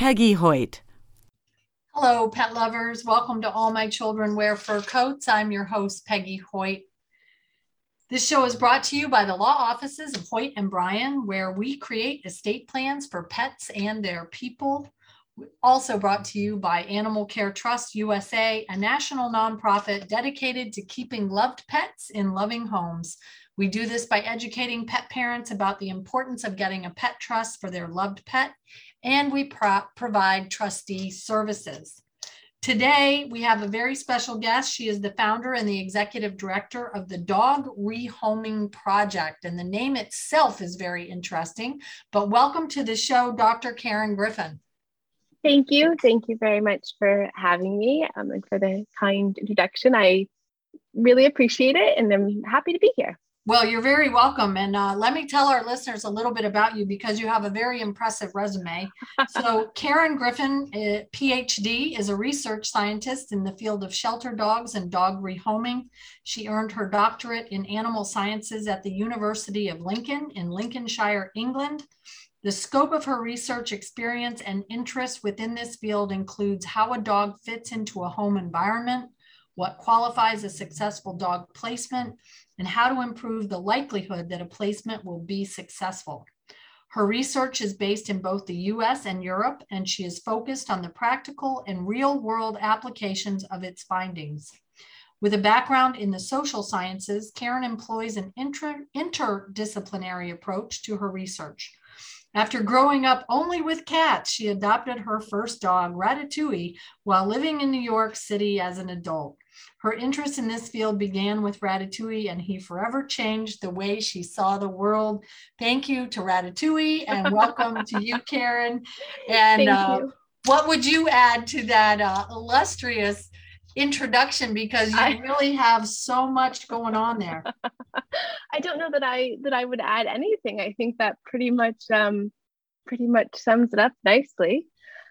Peggy Hoyt. Hello, pet lovers. Welcome to All My Children Wear Fur Coats. I'm your host, Peggy Hoyt. This show is brought to you by the law offices of Hoyt and Bryan, where we create estate plans for pets and their people. Also brought to you by Animal Care Trust USA, a national nonprofit dedicated to keeping loved pets in loving homes. We do this by educating pet parents about the importance of getting a pet trust for their loved pet, and we pro- provide trustee services. Today, we have a very special guest. She is the founder and the executive director of the Dog Rehoming Project, and the name itself is very interesting. But welcome to the show, Dr. Karen Griffin. Thank you. Thank you very much for having me um, and for the kind introduction. I really appreciate it, and I'm happy to be here. Well, you're very welcome. And uh, let me tell our listeners a little bit about you because you have a very impressive resume. so, Karen Griffin, uh, PhD, is a research scientist in the field of shelter dogs and dog rehoming. She earned her doctorate in animal sciences at the University of Lincoln in Lincolnshire, England. The scope of her research experience and interest within this field includes how a dog fits into a home environment, what qualifies a successful dog placement, and how to improve the likelihood that a placement will be successful. Her research is based in both the US and Europe, and she is focused on the practical and real world applications of its findings. With a background in the social sciences, Karen employs an inter- interdisciplinary approach to her research. After growing up only with cats, she adopted her first dog, Ratatouille, while living in New York City as an adult. Her interest in this field began with Ratatouille, and he forever changed the way she saw the world. Thank you to Ratatouille, and welcome to you, Karen. And uh, you. what would you add to that uh, illustrious introduction? Because you I, really have so much going on there. I don't know that I that I would add anything. I think that pretty much um, pretty much sums it up nicely.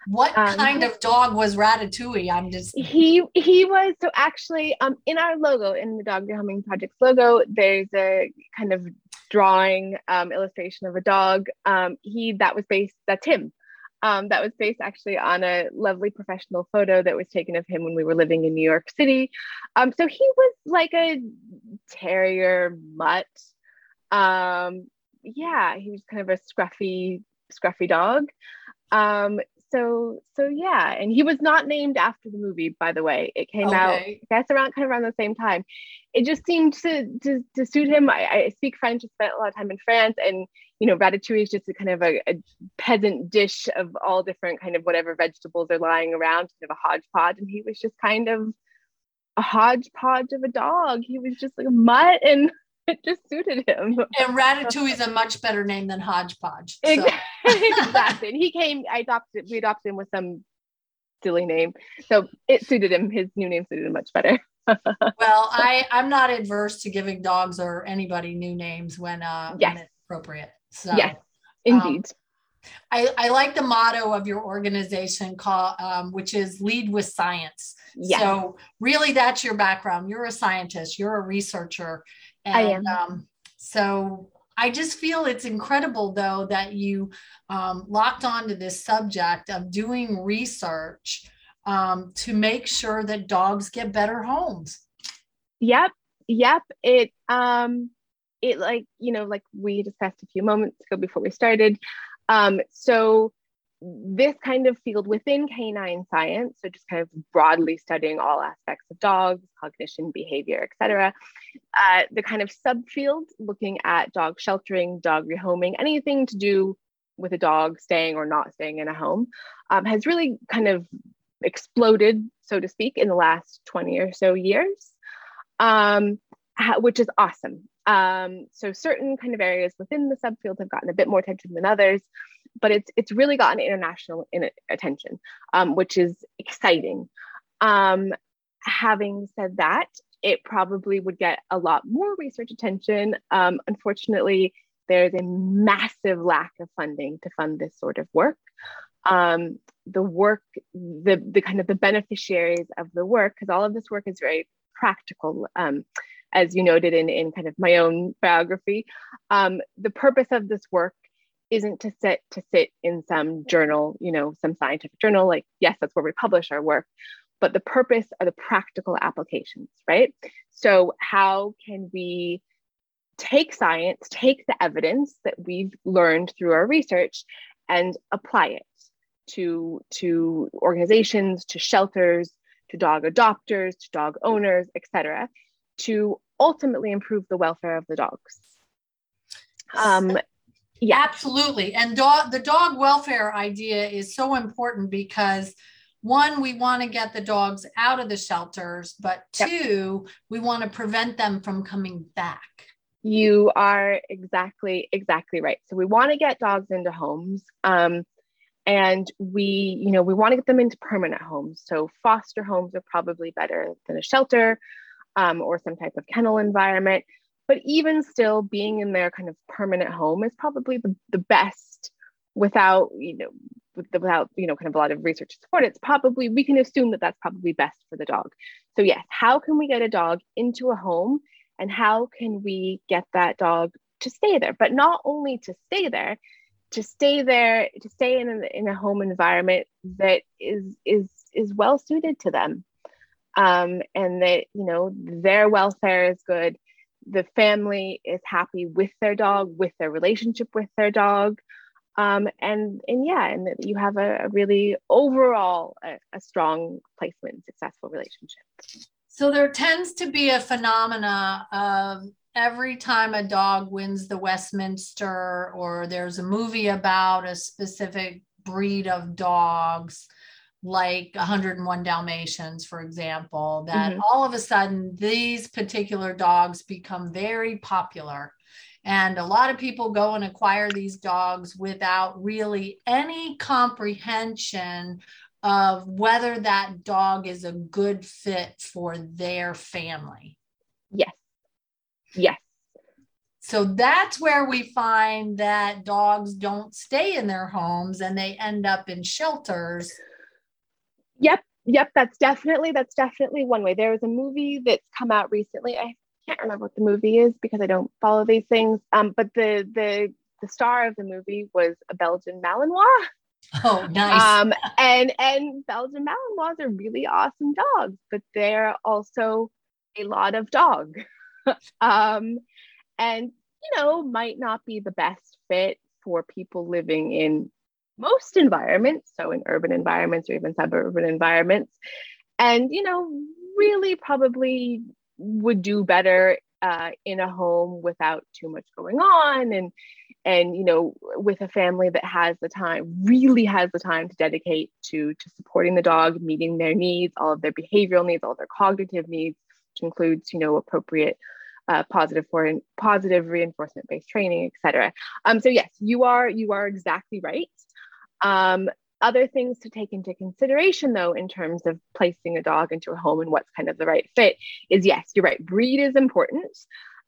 What um, kind of dog was Ratatouille? I'm just he he was so actually um in our logo in the Dog Rehoming Project's logo, there's a kind of drawing um, illustration of a dog. Um, he that was based that's him. Um, that was based actually on a lovely professional photo that was taken of him when we were living in New York City. Um, so he was like a terrier mutt. Um, yeah, he was kind of a scruffy, scruffy dog. So so yeah and he was not named after the movie by the way. It came okay. out I guess around kind of around the same time. It just seemed to to, to suit him. I, I speak french i spent a lot of time in france and you know ratatouille is just a kind of a, a, peasant dish of all different kind of whatever vegetables are lying around kind of a hodgepodge and he was just kind of a hodgepodge of a dog. He was just like a mutt and it just suited him. And Ratatouille is a much better name than Hodgepodge. So. exactly. And he came, I adopted, we adopted him with some silly name. So it suited him. His new name suited him much better. well, I, I'm not adverse to giving dogs or anybody new names when, uh, yes. when it's appropriate. So, yes, indeed. Um, I, I like the motto of your organization call, um, which is lead with science. Yes. So really that's your background. You're a scientist, you're a researcher, and, I am. Um, so I just feel it's incredible, though, that you um, locked onto this subject of doing research um, to make sure that dogs get better homes. Yep, yep. It um, it like you know, like we discussed a few moments ago before we started. Um, so this kind of field within canine science, so just kind of broadly studying all aspects of dogs, cognition, behavior, etc. Uh, the kind of subfield looking at dog sheltering, dog rehoming, anything to do with a dog staying or not staying in a home, um, has really kind of exploded, so to speak, in the last 20 or so years, um, which is awesome. Um, so certain kind of areas within the subfield have gotten a bit more attention than others. But it's it's really gotten international in attention, um, which is exciting. Um, having said that, it probably would get a lot more research attention. Um, unfortunately, there's a massive lack of funding to fund this sort of work. Um, the work, the, the kind of the beneficiaries of the work, because all of this work is very practical, um, as you noted in, in kind of my own biography. Um, the purpose of this work isn't to sit to sit in some journal, you know, some scientific journal. Like, yes, that's where we publish our work, but the purpose are the practical applications, right? So, how can we take science, take the evidence that we've learned through our research, and apply it to, to organizations, to shelters, to dog adopters, to dog owners, etc., to ultimately improve the welfare of the dogs. Um, yeah, absolutely. And dog, the dog welfare idea is so important because one, we want to get the dogs out of the shelters, but two, yep. we want to prevent them from coming back. You are exactly, exactly right. So we want to get dogs into homes. Um, and we, you know, we want to get them into permanent homes. So foster homes are probably better than a shelter um, or some type of kennel environment. But even still, being in their kind of permanent home is probably the, the best without, you know, without you know kind of a lot of research support it's probably we can assume that that's probably best for the dog. So yes how can we get a dog into a home and how can we get that dog to stay there? But not only to stay there to stay there to stay in a, in a home environment that is is is well suited to them. Um, and that you know their welfare is good the family is happy with their dog with their relationship with their dog um, and and yeah, and you have a, a really overall a, a, strong placement, successful relationship. So there tends to be a phenomena of every time a dog wins the Westminster, or there's a movie about a specific breed of dogs, like 101 Dalmatians, for example, that mm-hmm. all of a sudden these particular dogs become very popular and a lot of people go and acquire these dogs without really any comprehension of whether that dog is a good fit for their family. Yes. Yes. So that's where we find that dogs don't stay in their homes and they end up in shelters. Yep. Yep. That's definitely, that's definitely one way. There was a movie that's come out recently. I can't remember what the movie is because I don't follow these things. Um, but the the the star of the movie was a Belgian Malinois. Oh, nice. Um, and and Belgian Malinois are really awesome dogs, but they're also a lot of dog. um, and you know, might not be the best fit for people living in most environments, so in urban environments or even suburban environments. And you know, really probably would do better uh, in a home without too much going on and and you know with a family that has the time really has the time to dedicate to to supporting the dog meeting their needs all of their behavioral needs all their cognitive needs which includes you know appropriate uh, positive for positive reinforcement based training etc um so yes you are you are exactly right um other things to take into consideration, though, in terms of placing a dog into a home and what's kind of the right fit, is yes, you're right, breed is important.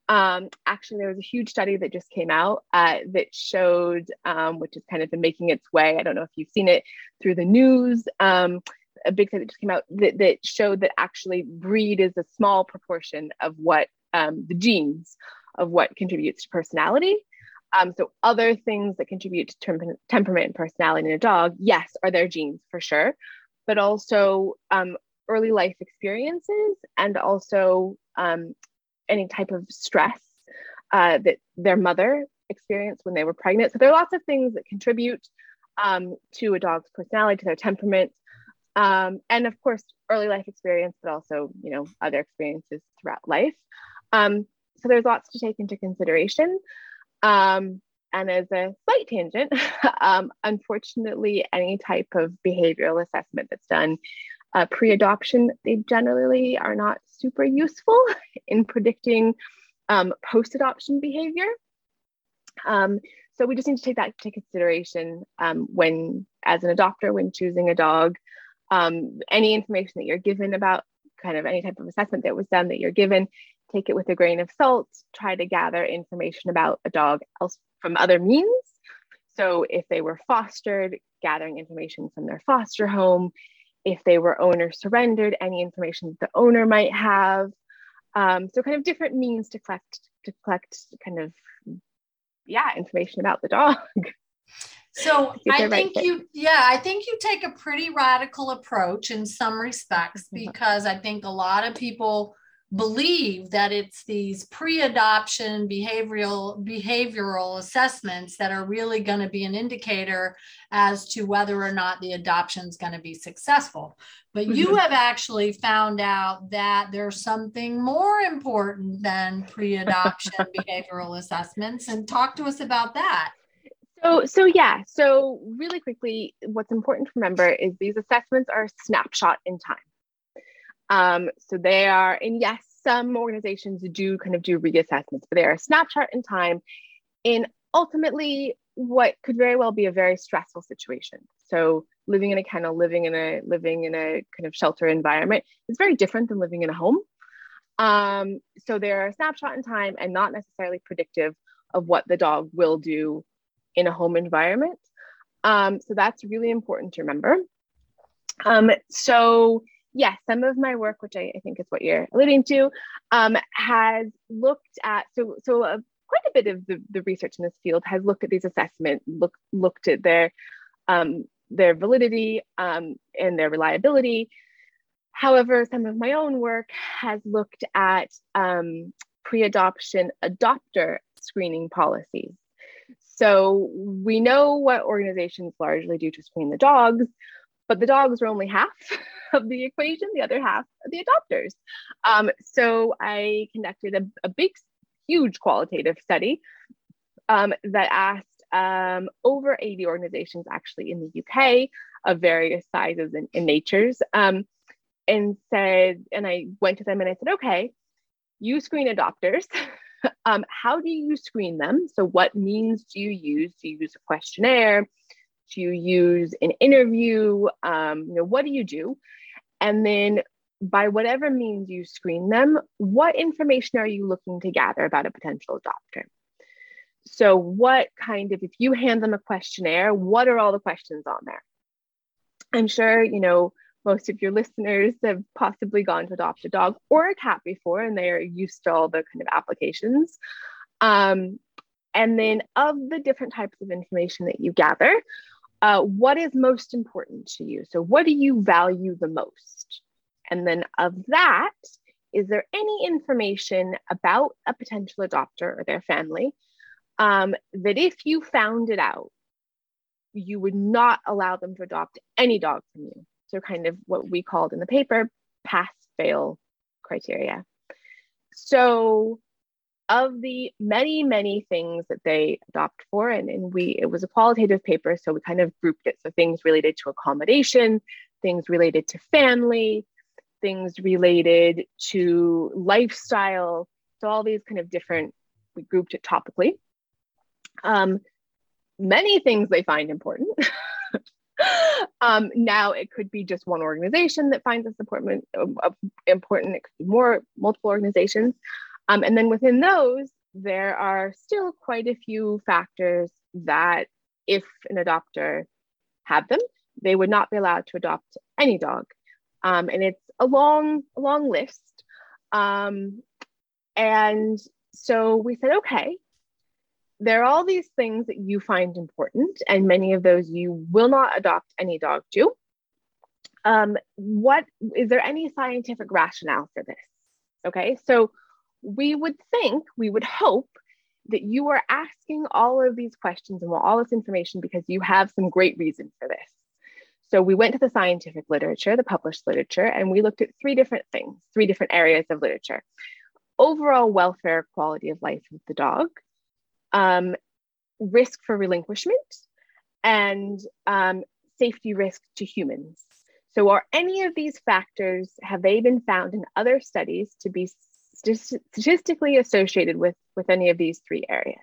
Um, actually, there was a huge study that just came out uh, that showed, um, which has kind of been making its way. I don't know if you've seen it through the news. Um, a big study that just came out that, that, showed that actually breed is a small proportion of what um, the genes of what contributes to personality. Um, so other things that contribute to tem- temperament and personality in a dog, yes, are their genes for sure, but also um, early life experiences and also um, any type of stress uh, that their mother experienced when they were pregnant. So there are lots of things that contribute um, to a dog's personality, to their temperament, um, and of course, early life experience, but also you know other experiences throughout life. Um, so there's lots to take into consideration. Um, and as a slight tangent, um, unfortunately, any type of behavioral assessment that's done uh, pre adoption, they generally are not super useful in predicting um, post adoption behavior. Um, so we just need to take that into consideration um, when, as an adopter, when choosing a dog. Um, any information that you're given about kind of any type of assessment that was done that you're given, take it with a grain of salt. Try to gather information about a dog else from other means. So if they were fostered, gathering information from their foster home. If they were owner surrendered, any information the owner might have. Um, so kind of different means to collect to collect kind of yeah information about the dog. So I think right you, yeah, I think you take a pretty radical approach in some respects mm-hmm. because I think a lot of people believe that it's these pre-adoption behavioral behavioral assessments that are really going to be an indicator as to whether or not the adoption is going to be successful but you mm-hmm. have actually found out that there's something more important than pre-adoption behavioral assessments and talk to us about that so, so yeah. So, really quickly, what's important to remember is these assessments are a snapshot in time. Um, so they are, and yes, some organizations do kind of do reassessments, but they are a snapshot in time in ultimately what could very well be a very stressful situation. So living in a kennel, living in a living in a kind of shelter environment is very different than living in a home. Um, so they're a snapshot in time and not necessarily predictive of what the dog will do in a home environment. Um, so that's really important to remember. Um, so yes, some of my work, which I, I think is what you're alluding to, um, has looked at so so uh, quite a bit of the, the research in this field has looked at these assessments, look, looked at their um, their validity um, and their reliability. However, some of my own work has looked at um, pre-adoption adopter screening policies. So we know what organizations largely do to screen the dogs, but the dogs were only half of the equation, the other half the adopters. Um, so I conducted a, a, big, huge qualitative study um, that asked um, over 80 organizations actually in the UK of various sizes and, and natures um, and said, and I went to them and I said, okay, you screen adopters. Um, how do you screen them? So, what means do you use? Do you use a questionnaire? Do you use an interview? Um, you know, what do you do? And then by whatever means you screen them, what information are you looking to gather about a potential adopter? So, what kind of, if you hand them a questionnaire, what are all the questions on there? I'm sure, you know, most of your listeners have possibly gone to adopt a dog or a cat before and they're used to all the kind of applications. Um, and then, of the different types of information that you gather, uh, what is most important to you? So, what do you value the most? And then, of that, is there any information about a potential adopter or their family um, that if you found it out, you would not allow them to adopt any dog from you? So, kind of what we called in the paper pass fail criteria. So, of the many, many things that they adopt for, and, and we it was a qualitative paper, so we kind of grouped it. So things related to accommodation, things related to family, things related to lifestyle. So all these kind of different, we grouped it topically. Um, many things they find important. um, now it could be just one organization that finds this important, uh, important. It could be more multiple organizations. Um, and then within those, there are still quite a few factors that, if an adopter had them, they would not be allowed to adopt any dog. Um, and it's a long, long list. Um, and so we said, okay, there are all these things that you find important, and many of those you will not adopt any dog to. Um, what is there any scientific rationale for this? Okay, so we would think, we would hope that you are asking all of these questions and all this information because you have some great reason for this. So we went to the scientific literature, the published literature, and we looked at three different things, three different areas of literature. Overall welfare, quality of life of the dog, um, risk for relinquishment, and um, safety risk to humans. So are any of these factors, have they been found in other studies to be statistically associated with, with any of these three areas.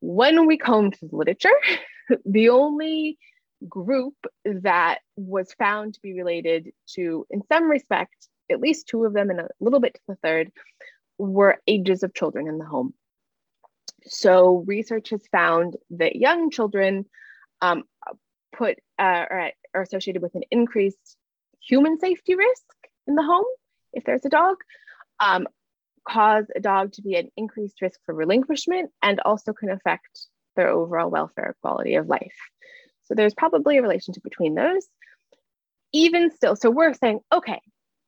When we combed the literature, the only group that was found to be related to, in some respect, at least two of them and a little bit to the third, were ages of children in the home. So research has found that young children um, put uh, are, are associated with an increased human safety risk in the home if there's a dog, um, cause a dog to be an increased risk for relinquishment, and also can affect their overall welfare quality of life. So there's probably a relationship between those. Even still, so we're saying, okay,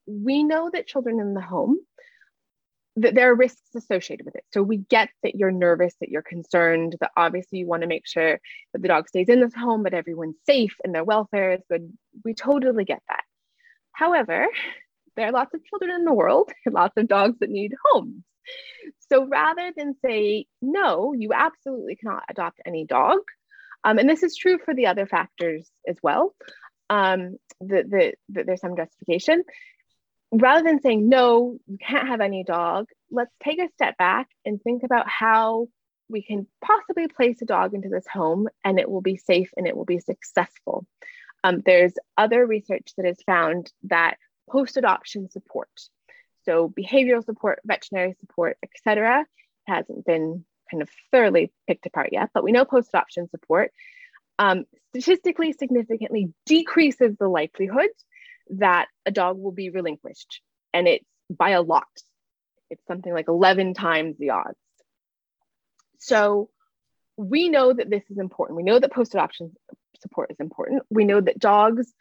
we know that children in the home that there are risks associated with it. So we get that you're nervous, that you're concerned, that obviously you want to make sure that the dog stays in this home, but everyone's safe and their welfare is good. We totally get that. However, there are lots of children in the world, and lots of dogs that need homes. So rather than say, no, you absolutely cannot adopt any dog, um, and this is true for the other factors as well, um, that the, the, there's some justification rather than saying, no, you can't have any dog, let's take a step back and think about how we can possibly place a dog into this home and it will be safe and it will be successful. Um, there's other research that has found that post adoption support, so behavioral support, veterinary support, etc., hasn't been kind of thoroughly picked apart yet, but we know post adoption support um, statistically significantly decreases the likelihood that a dog will be relinquished. And it's by a lot. It's something like 11 times the odds. So we know that this is important. We know that post adoption support is important. We know that dogs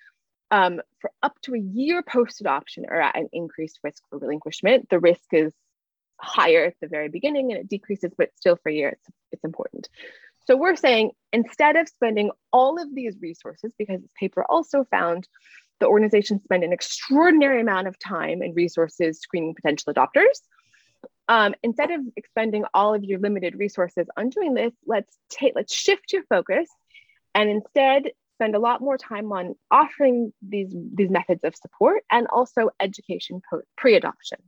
um, for up to a year post adoption are at an increased risk for relinquishment. The risk is higher at the very beginning and it decreases, but still for a year, it's, it's important. So we're saying instead of spending all of these resources, because this paper also found the organization spend an extraordinary amount of time and resources screening potential adopters. Um, instead of expending all of your limited resources on doing this, let's take let's shift your focus and instead spend a lot more time on offering these these methods of support and also education pre-adoption.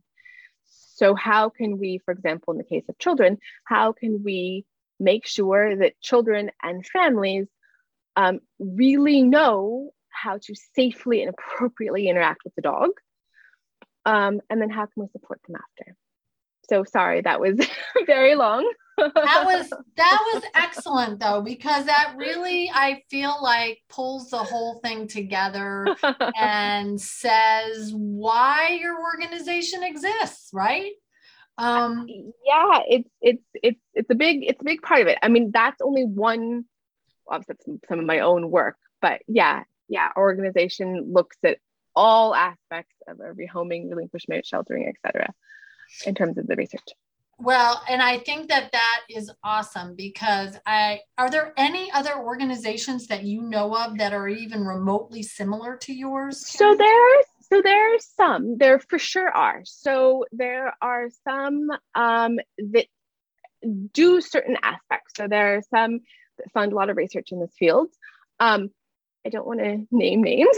So how can we, for example, in the case of children, how can we make sure that children and families um, really know how to safely and appropriately interact with the dog. Um, and then how can we support them after? So sorry, that was very long. That was that was excellent though because that really I feel like pulls the whole thing together and says why your organization exists, right? Um yeah, it's it's it's it's a big it's a big part of it. I mean, that's only one obviously that's some of my own work, but yeah, yeah, organization looks at all aspects of a rehoming, relinquishment, sheltering, etc., in terms of the research. Well, and I think that that is awesome because I are there any other organizations that you know of that are even remotely similar to yours? So there's so there's some there for sure are. So there are some um, that do certain aspects. So there are some that fund a lot of research in this field. Um, I don't want to name names.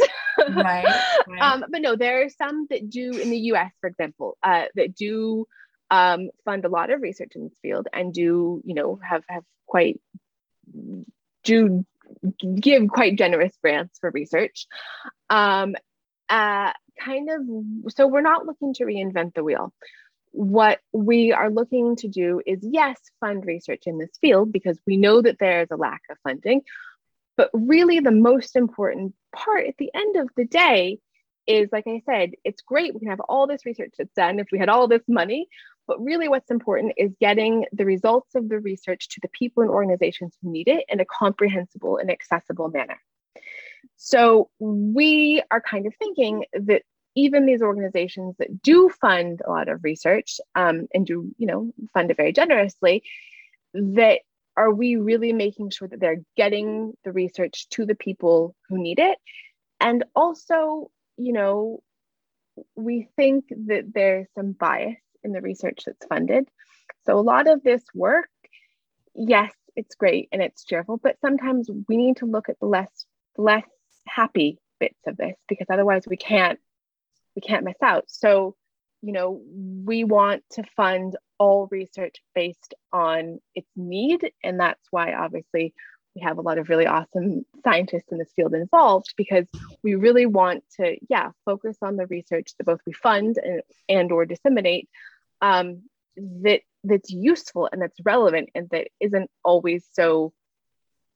right, right. Um, but no, there are some that do in the US, for example, uh, that do um, fund a lot of research in this field and do, you know, have have quite do give quite generous grants for research. Um, uh, kind of, so we're not looking to reinvent the wheel. What we are looking to do is, yes, fund research in this field because we know that there is a lack of funding, but really, the most important part at the end of the day is like I said, it's great. We can have all this research that's done if we had all this money. But really, what's important is getting the results of the research to the people and organizations who need it in a comprehensible and accessible manner. So, we are kind of thinking that even these organizations that do fund a lot of research um, and do, you know, fund it very generously, that are we really making sure that they're getting the research to the people who need it? And also, you know, we think that there's some bias in the research that's funded. So a lot of this work, yes, it's great and it's cheerful, but sometimes we need to look at the less less happy bits of this because otherwise we can't we can't miss out. So, you know, we want to fund all research based on its need. And that's why, obviously, we have a lot of really awesome scientists in this field involved because we really want to, yeah, focus on the research that both we fund and, and or disseminate um, that that's useful and that's relevant and that isn't always so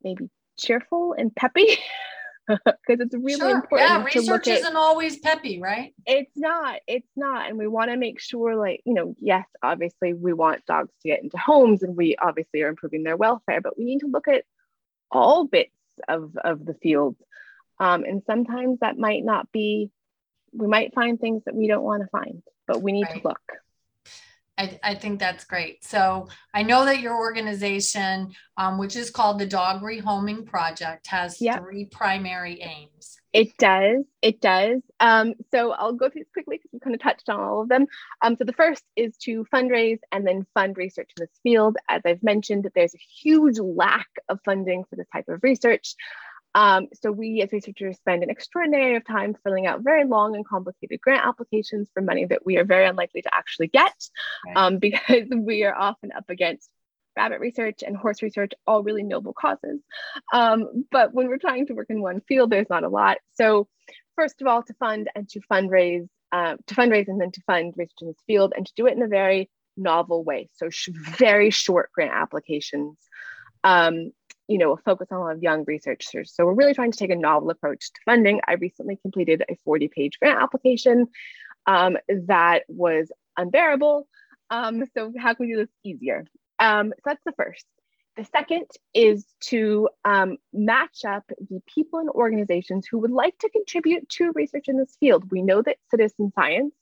maybe cheerful and peppy because it's really sure. important. Yeah, research isn't always peppy, right? It's not. It's not. And we want to make sure, like, you know, yes, obviously we want dogs to get into homes and we obviously are improving their welfare, but we need to look at all bits of, of the field. Um, and sometimes that might not be, we might find things that we don't want to find, but we need right. to look. I, I, think that's great. So I know that your organization, um, which is called the Dog Rehoming Project, has yep. three primary aims. It does. It does. Um, so I'll go through this quickly because we kind of touched on all of them. Um, so the first is to fundraise and then fund research in this field. As I've mentioned, there's a huge lack of funding for this type of research. Um, so we as researchers spend an extraordinary amount of time filling out very long and complicated grant applications for money that we are very unlikely to actually get right. um, because we are often up against rabbit research and horse research, all really noble causes. Um, but when we're trying to work in one field, there's not a lot. So first of all, to fund and to fundraise, uh, to fundraise and then to fund research in this field and to do it in a very novel way. So sh- very short grant applications. Um, you know, a focus on a lot of young researchers. So we're really trying to take a novel approach to funding. I recently completed a 40 page grant application um, that was unbearable. Um, so how can we do this easier? Um, so that's the first. The second is to um, match up the people and organizations who would like to contribute to research in this field. We know that citizen science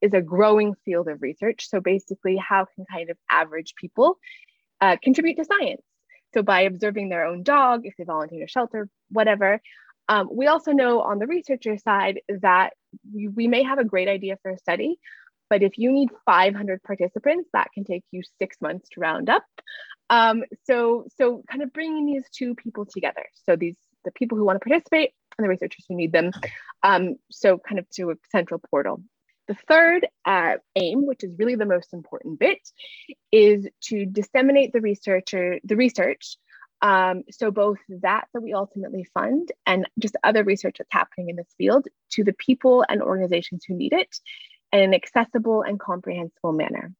is a growing field of research. So basically, how can kind of average people uh, contribute to science? So by observing their own dog, if they volunteer a shelter, whatever. Um, we also know on the researcher side that we, we may have a great idea for a study, but if you need 500 participants, that can take you six months to round up. Um, so, so kind of bringing these two people together. So these the people who want to participate and the researchers who need them. Um, so kind of to a central portal. The third uh, aim, which is really the most important bit, is to disseminate the researcher the research. Um, so both that that we ultimately fund and just other research that's happening in this field to the people and organizations who need it in an accessible and comprehensible manner.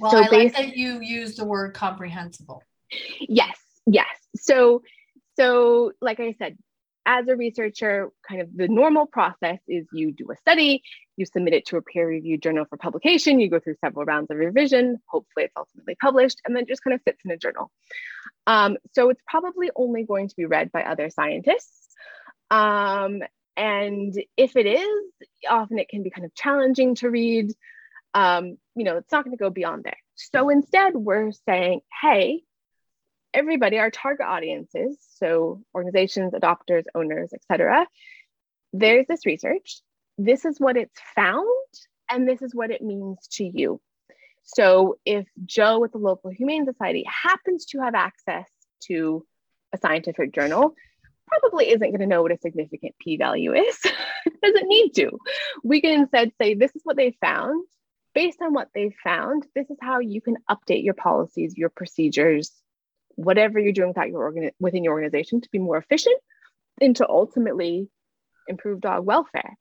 Well, so I like that you use the word comprehensible. Yes, yes. So, so like I said, as a researcher, kind of the normal process is you do a study, you submit it to a peer reviewed journal for publication, you go through several rounds of revision, hopefully it's ultimately published, and then just kind of sits in a journal. Um, so it's probably only going to be read by other scientists. Um, and if it is, often it can be kind of challenging to read. Um, you know, it's not going to go beyond there. So instead, we're saying, hey, everybody, our target audiences, so organizations, adopters, owners, etc. There's this research. This is what it's found, and this is what it means to you. So if Joe at the local Humane Society happens to have access to a scientific journal, probably isn't going to know what a significant p value is. Doesn't need to. We can instead say, this is what they found. Based on what they found, this is how you can update your policies, your procedures, whatever you're doing within your, organi- within your organization to be more efficient and to ultimately improve dog welfare.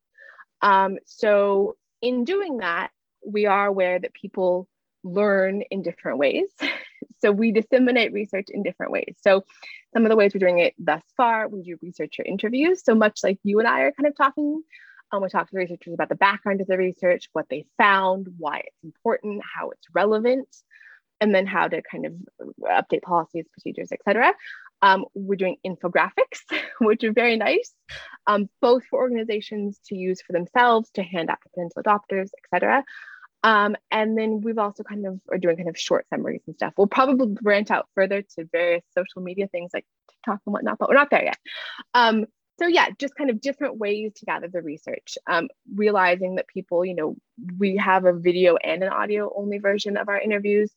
Um, so, in doing that, we are aware that people learn in different ways. so, we disseminate research in different ways. So, some of the ways we're doing it thus far, we do researcher interviews. So, much like you and I are kind of talking, um, we talk to researchers about the background of the research, what they found, why it's important, how it's relevant and then how to kind of update policies, procedures, etc. Um, we're doing infographics, which are very nice, um, both for organizations to use for themselves, to hand out to potential adopters, etc. Um, and then we've also kind of are doing kind of short summaries and stuff. We'll probably branch out further to various social media things like TikTok and whatnot, but we're not there yet. Um, so yeah, just kind of different ways to gather the research. Um, realizing that people, you know, we have a video and an audio only version of our interviews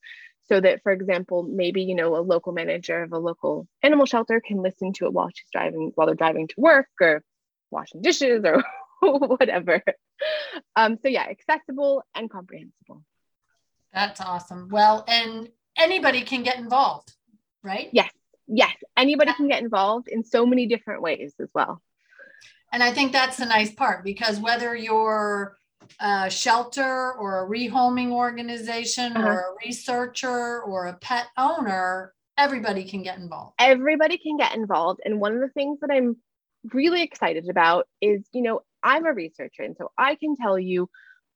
so that for example maybe you know a local manager of a local animal shelter can listen to it while she's driving while they're driving to work or washing dishes or whatever um, so yeah accessible and comprehensible That's awesome. Well, and anybody can get involved, right? Yes. Yes. Anybody can get involved in so many different ways as well. And I think that's the nice part because whether you're a shelter or a rehoming organization uh-huh. or a researcher or a pet owner, everybody can get involved. Everybody can get involved. And one of the things that I'm really excited about is, you know, I'm a researcher. And so I can tell you,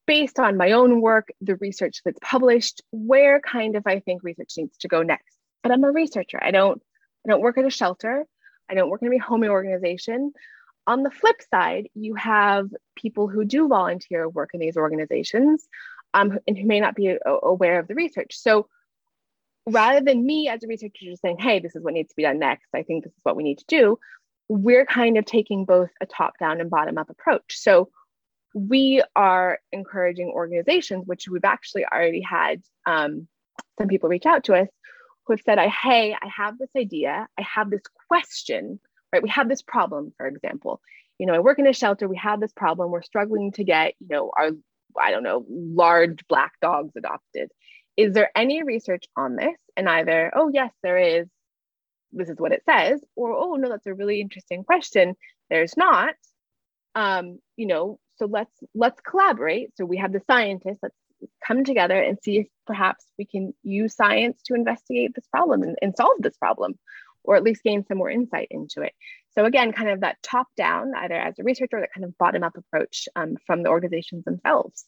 based on my own work, the research that's published, where kind of I think research needs to go next. But I'm a researcher. I don't I don't work at a shelter. I don't work in a rehoming organization. On the flip side, you have people who do volunteer work in these organizations um, and who may not be aware of the research. So rather than me as a researcher just saying, hey, this is what needs to be done next, I think this is what we need to do, we're kind of taking both a top down and bottom up approach. So we are encouraging organizations, which we've actually already had um, some people reach out to us who have said, hey, I have this idea, I have this question, right? We have this problem, for example. You know, I work in a shelter, we have this problem, we're struggling to get, you know, our, I don't know, large black dogs adopted. Is there any research on this? And either, oh, yes, there is, this is what it says, or, oh, no, that's a really interesting question. There's not. Um, you know, so let's let's collaborate. So we have the scientists, let's come together and see if perhaps we can use science to investigate this problem and, and solve this problem or at least gain some more insight into it. So again, kind of that top down, either as a researcher or that kind of bottom up approach um, from the organizations themselves.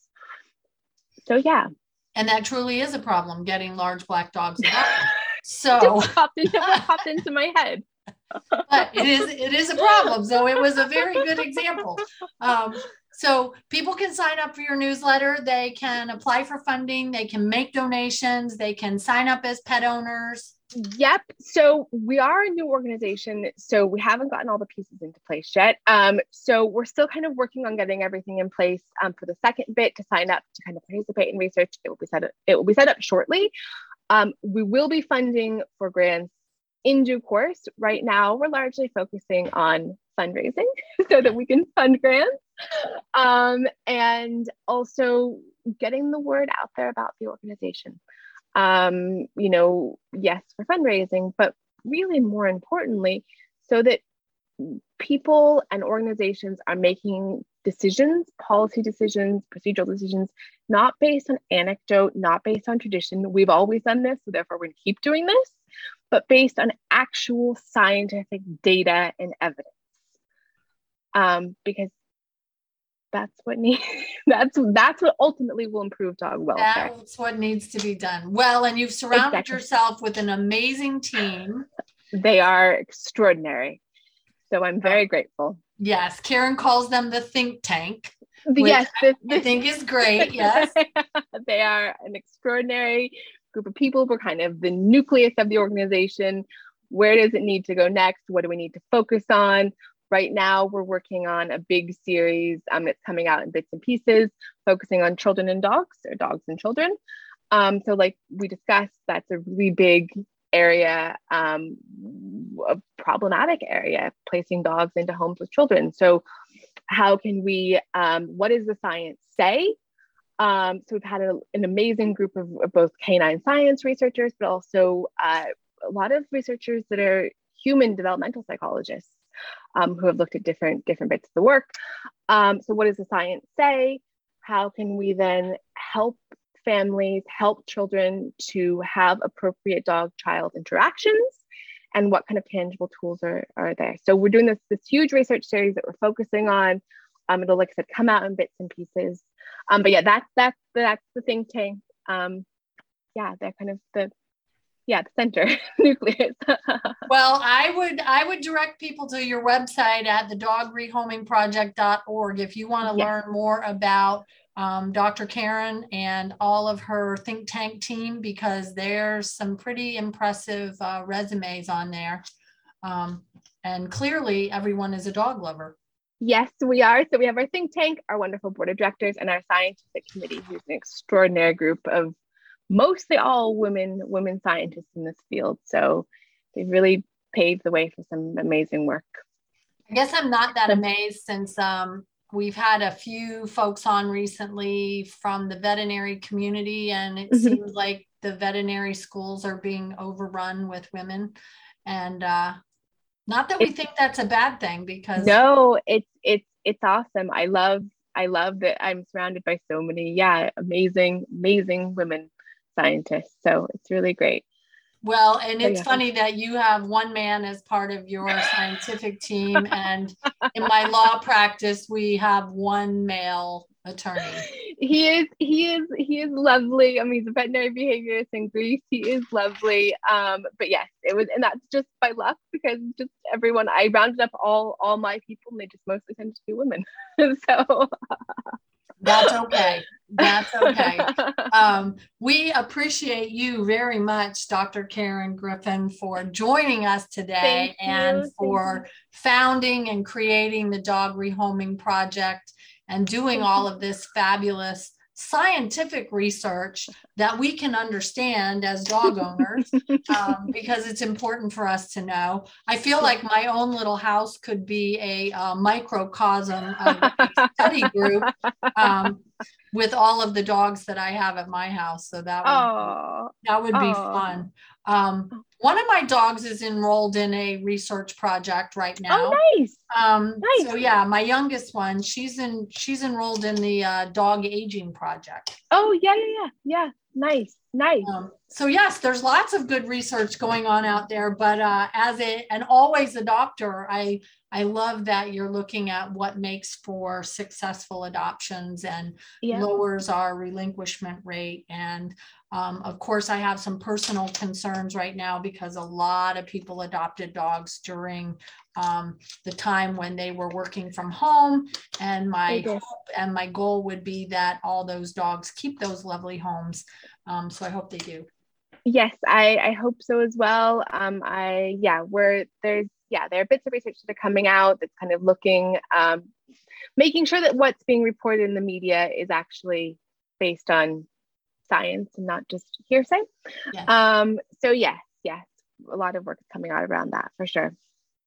So yeah. And that truly is a problem, getting large black dogs So popped into, popped into my head. but it is it is a problem. So it was a very good example. Um, so people can sign up for your newsletter. They can apply for funding. They can make donations. They can sign up as pet owners. Yep. So we are a new organization. So we haven't gotten all the pieces into place yet. Um, so we're still kind of working on getting everything in place um, for the second bit to sign up to kind of participate in research. It will be set up, it will be set up shortly. Um, we will be funding for grants in due course. Right now, we're largely focusing on fundraising so that we can fund grants um, and also getting the word out there about the organization. Um, you know, yes, for fundraising, but really more importantly, so that people and organizations are making decisions, policy decisions, procedural decisions, not based on anecdote, not based on tradition. We've always done this, so therefore we're going to keep doing this, but based on actual scientific data and evidence. Um, because that's what needs that's that's what ultimately will improve dog welfare. That's what needs to be done. Well, and you've surrounded exactly. yourself with an amazing team. They are extraordinary. So I'm very grateful. Yes, Karen calls them the think tank. Yes, the, the, I think is great. Yes, they are an extraordinary group of people. We're kind of the nucleus of the organization. Where does it need to go next? What do we need to focus on? Right now, we're working on a big series um, that's coming out in bits and pieces, focusing on children and dogs, or dogs and children. Um, so, like we discussed, that's a really big area, um, a problematic area, placing dogs into homes with children. So, how can we, um, what does the science say? Um, so, we've had a, an amazing group of, of, both canine science researchers, but also uh, a lot of researchers that are human developmental psychologists um, who have looked at different different bits of the work. Um, so, what does the science say? How can we then help families help children to have appropriate dog child interactions and what kind of tangible tools are, are there. So we're doing this this huge research series that we're focusing on. Um, it'll like i said come out in bits and pieces. Um, but yeah that's that's that's the think tank. Um, yeah they're kind of the yeah the center nucleus. Well i would i would direct people to your website at the dogrehomingproject.org if you want to yes. learn more about um, Dr. Karen and all of her think tank team because there's some pretty impressive uh, resumes on there. Um, and clearly, everyone is a dog lover. Yes, we are. So we have our think tank, our wonderful board of directors, and our scientific committee, who's an extraordinary group of mostly all women women scientists in this field. So they've really paved the way for some amazing work. I guess I'm not that amazed since um, we've had a few folks on recently from the veterinary community, and it Mhm. seems like the veterinary schools are being overrun with women. And uh, not that we It's- think that's a bad thing because No, it's it's it's awesome. I love I love that I'm surrounded by so many, yeah, amazing, amazing women scientists. So it's really great. Well, and it's yeah. funny that you have one man as part of your scientific team, and in my law practice, we have one male attorney. He is he is he is lovely. I mean, he's a veterinary behaviorist in Greece. He is lovely. Um, but yes, it was, and that's just by luck because just everyone I rounded up all all my people, and they just mostly tended to be women. so That's okay. That's okay. Um, we appreciate you very much, Dr. Karen Griffin, for joining us today Thank and for founding and creating the Dog Rehoming Project and doing all of this fabulous scientific research that we can understand as dog owners um, because it's important for us to know. I feel like my own little house could be a uh, microcosm of a study group um, with all of the dogs that I have at my house. So that would, oh, that would be Aw. fun. Um, one of my dogs is enrolled in a research project right now. oh, nice. Um, Nice. so yeah, my youngest one, she's in, she's enrolled in the uh, dog aging project. Oh, yeah, yeah, yeah, yeah. Nice, nice. Um, so yes, there's lots of good research going on out there, but uh, as a and always a doctor, I I love that you're looking at what makes for successful adoptions and Yeah. lowers our relinquishment rate. And um, of course, I have some personal concerns right now because a lot of people adopted dogs during um, the time when they were working from home. And my hope and my goal would be that all those dogs keep those lovely homes. Um, so I hope they do. Yes, I, I hope so as well. Um, I yeah, we're there's yeah, there are bits of research that are coming out that's kind of looking, um, making sure that what's being reported in the media is actually based on science and not just hearsay. Yes. Um, so yes, yes, a lot of work is coming out around that for sure.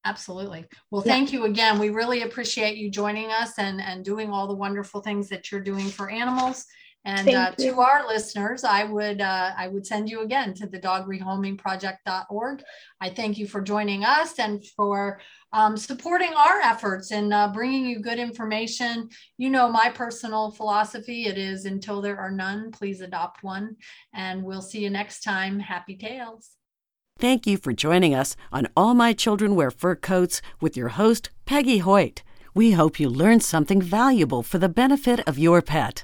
Absolutely. Well, Yeah. thank you again. We really appreciate you joining us and, and doing all the wonderful things that you're doing for animals. And uh, to our listeners, I would uh, I would send you again to the dogrehomingproject.org. I thank you for joining us and for um, supporting our efforts and uh, bringing you good information. You know my personal philosophy. It is until there are none, please adopt one. And we'll see you next time. Happy tails. Thank you for joining us on All My Children Wear Fur Coats with your host, Peggy Hoyt. We hope you learned something valuable for the benefit of your pet.